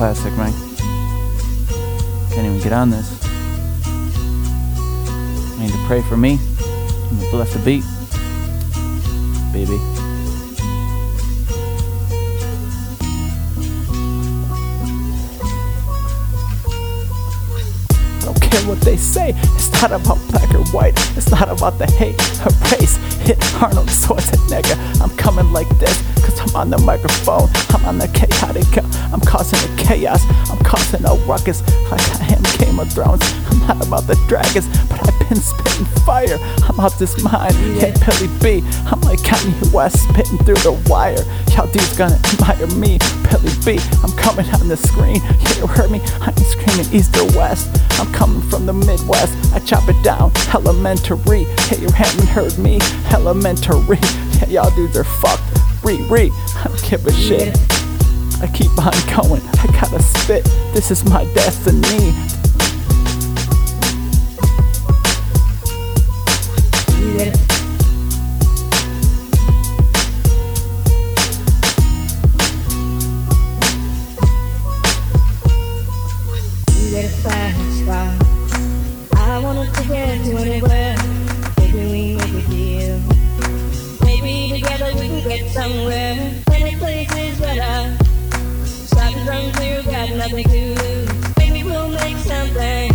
classic, man. Can't even get on this. I need to pray for me. I'm gonna bless the beat. Baby. Don't care what they say. It's not about black or white. It's not about the hate or race. Hit Arnold Schwarzenegger. I'm coming like this. Cause I'm on the microphone. I'm on the chaotic. I'm causing a chaos. I'm causing a ruckus. Like I am Game of Thrones. I'm not about the dragons. But I've been spitting fire. I'm out this mind. Yeah, Billy B. I'm like Kanye West spitting through the wire. Y'all dudes gonna admire me. Billy B. I'm coming on the screen. Yeah, you heard me. I ain't screaming east or west. I'm coming from the Midwest. I chop it down. Elementary. Hey, you haven't heard me. Elementary. Yeah, y'all dudes are fucked. Re, re. I don't give a shit. I keep on going. I gotta spit. This is my destiny. You get a fast car. I wanna to anywhere. Maybe we. Maybe together we can get somewhere. Nothing to. Maybe we'll make something.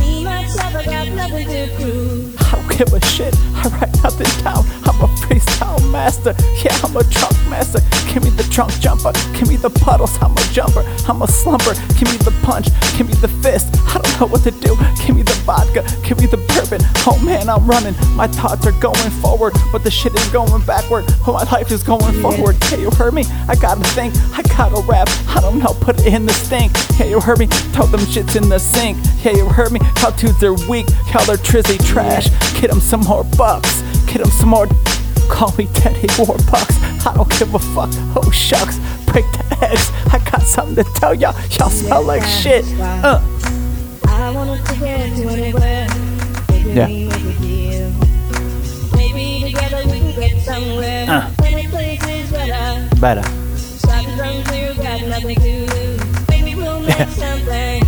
Me myself, I got nothing to prove. I don't give a shit. I write nothing down. I'm a freestyle master. Yeah, I'm a trunk master. Give me the trunk jumper. Give me the puddles. I'm a jumper. I'm a slumper. Give me the punch. Give me the fist. I don't know what to do. Give me the vodka. Give me the bourbon. Oh man, I'm running. My thoughts are going forward, but the shit is going backward. Oh, my life is going forward. Yeah, you heard me? I gotta think. I gotta rap. I don't know. Put it in the stink. Yeah, you heard me? Throw them shits in the sink. Yeah, you heard me? How dudes are weak. Y'all are trizzy trash. Get them some more bucks. Get them some more. Call me Teddy Warbucks. I don't give a fuck. Oh shucks. Break the eggs. I got something to tell y'all. Y'all smell like shit. Uh. I wanna to get to anywhere. Maybe Yeah. we make a deal. Maybe together we can get somewhere. Uh. Any place is better. Better. Stop and run clear, got nothing to lose. Maybe we'll make Yeah. something.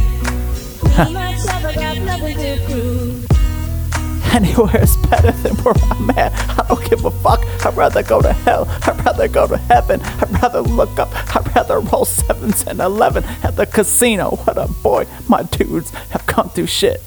Anywhere is better than where I'm at. I don't give a fuck. I'd rather go to hell. I'd rather go to heaven. I'd rather look up. I'd rather roll sevens and eleven at the casino. What a boy. My dudes have come through shit.